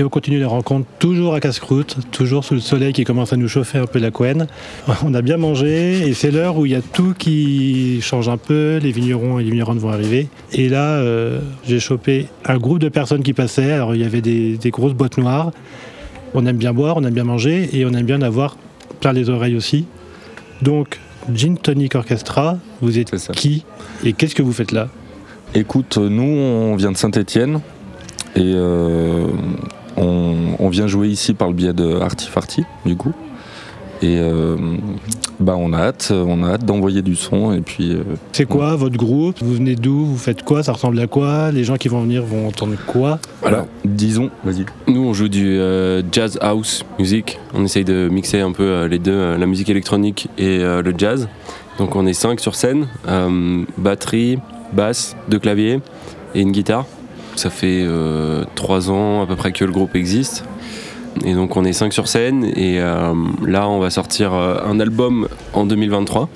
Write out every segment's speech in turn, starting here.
Et on continue les rencontres toujours à casse-croûte, toujours sous le soleil qui commence à nous chauffer un peu la couenne. On a bien mangé et c'est l'heure où il y a tout qui change un peu. Les vignerons et les vigneronnes vont arriver. Et là, euh, j'ai chopé un groupe de personnes qui passaient. Alors il y avait des, des grosses boîtes noires. On aime bien boire, on aime bien manger et on aime bien avoir plein les oreilles aussi. Donc, Gin Tonic Orchestra, vous êtes ça. qui et qu'est-ce que vous faites là? Écoute, nous, on vient de Saint-Étienne et euh, on, on vient jouer ici par le biais de Artifarty, du coup. Et euh, bah, on a hâte, on a hâte d'envoyer du son et puis euh, C'est quoi votre groupe? Vous venez d'où? Vous faites quoi? Ça ressemble à quoi? Les gens qui vont venir vont entendre quoi? Alors, disons, vas-y. Nous, on joue du euh, jazz house music. On essaye de mixer un peu euh, les deux, euh, la musique électronique et euh, le jazz. Donc, on est cinq sur scène euh, batterie, basse, deux claviers et une guitare. Ça fait euh, trois ans à peu près que le groupe existe. Et donc, on est cinq sur scène. Et euh, là, on va sortir euh, un album en 2023.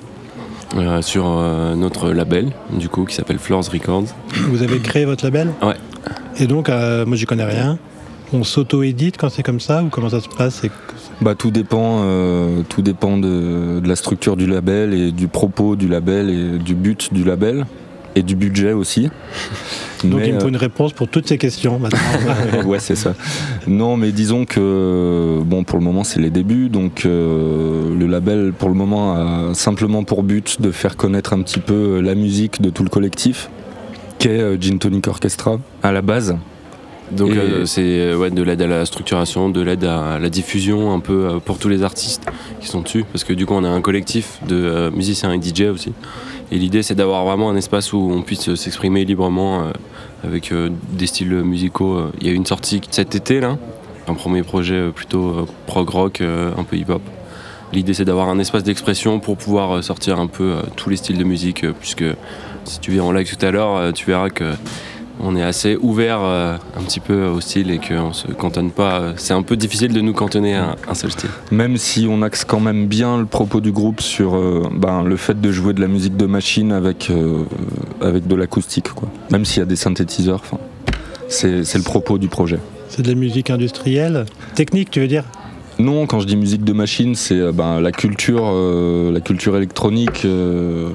euh, sur euh, notre label du coup qui s'appelle Floors Records Vous avez créé votre label? Ouais. Et donc, euh, moi j'y connais rien. On s'auto-édite quand c'est comme ça ou comment ça se passe? Bah, tout dépend, euh, tout dépend de, de la structure du label et du propos du label et du but du label et du budget aussi. Donc Mais, il me faut euh, une réponse pour toutes ces questions maintenant. ouais, c'est ça. Non, mais disons que bon, pour le moment, c'est les débuts. Donc, euh, le label, pour le moment, a simplement pour but de faire connaître un petit peu la musique de tout le collectif, qu'est euh, Gin Tonic Orchestra à la base. Donc euh, c'est euh, ouais, de l'aide à la structuration, de l'aide à la diffusion un peu euh, pour tous les artistes qui sont dessus, parce que du coup on a un collectif de euh, musiciens et DJ aussi. Et l'idée c'est d'avoir vraiment un espace où on puisse s'exprimer librement euh, avec euh, des styles musicaux. Il y a eu une sortie cet été là, un premier projet euh, plutôt prog rock, un peu hip hop. L'idée c'est d'avoir un espace d'expression pour pouvoir sortir un peu tous les styles de musique, puisque si tu viens en live tout à l'heure, tu verras que on est assez ouvert euh, un petit peu au style et qu'on se cantonne pas. euh, C'est un peu difficile de nous cantonner à un seul style. Même si on axe quand même bien le propos du groupe sur euh, ben, le fait de jouer de la musique de machine avec, euh, avec de l'acoustique. quoi. Même s'il y a des synthétiseurs, c'est le propos du projet. c'est de la musique industrielle Technique, tu veux dire? Non, quand je dis musique de machine, c'est euh, ben, la culture, euh, la culture électronique. euh,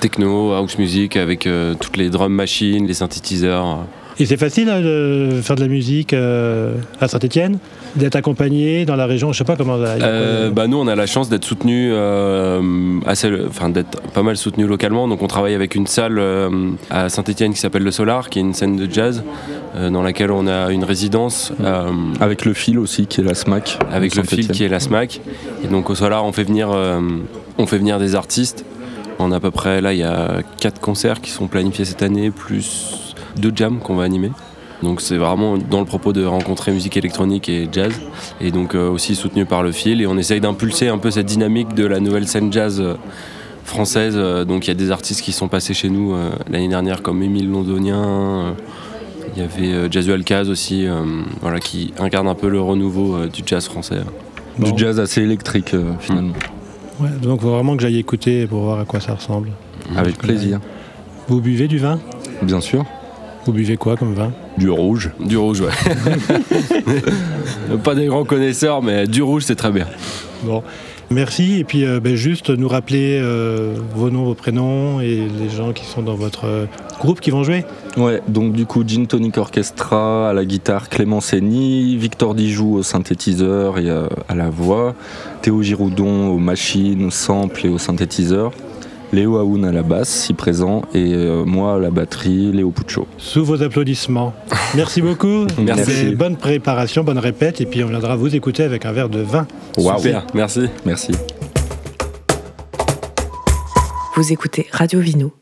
Techno, house music avec toutes les drum machines, les synthétiseurs. Et c'est facile hein, de faire de la musique euh, à Saint-Etienne D'être accompagné dans la région Je sais pas comment. quoi, Euh, euh, bah nous on a la chance d'être soutenu assez enfin d'être pas mal soutenu localement donc on travaille avec une salle euh, à Saint-Étienne qui s'appelle le Solar qui est une scène de jazz euh, dans laquelle on a une résidence euh, avec le fil aussi, qui est la SMAC. avec le fil qui est la SMAC. Et donc au Solar, on fait venir, euh, on fait venir des artistes. On a à peu près, là, il y a quatre concerts qui sont planifiés cette année, plus deux jams qu'on va animer. Donc c'est vraiment dans le propos de rencontrer musique électronique et jazz. Et donc euh, aussi soutenu par le fil. Et on essaye d'impulser un peu cette dynamique de la nouvelle scène jazz euh, française. Euh, Donc il y a des artistes qui sont passés chez nous euh, l'année dernière comme Émile Londonien. il y avait euh, Jazzu Alcaz aussi, euh, voilà, qui incarne un peu le renouveau euh, du jazz français. Du jazz assez électrique euh, finalement. ouais, donc faut vraiment que j'aille écouter pour voir à quoi ça ressemble. Avec plaisir, Vous buvez du vin? Bien sûr. Vous buvez quoi comme vin? Du rouge. Du rouge, ouais. Pas des grands connaisseurs, mais du rouge, c'est très bien. Bon, merci. Et puis, euh, ben, juste nous rappeler euh, vos noms, vos prénoms et les gens qui sont dans votre euh, groupe qui vont jouer. Ouais, donc du coup, Gin Tonic Orchestra à la guitare, Clément Sény, Victor Dijoux au synthétiseur et euh, à la voix, Théo Giroudon aux machines, aux samples et au synthétiseur, Léo Aoun à la basse, si présent, et euh, moi à la batterie, Léo Puccio. Sous vos applaudissements. Merci beaucoup. Merci. Et Bonne préparation, bonne répète. Et puis, on viendra vous écouter avec un verre de vin. Waouh. Super, merci. Merci. Vous écoutez Radio Vino,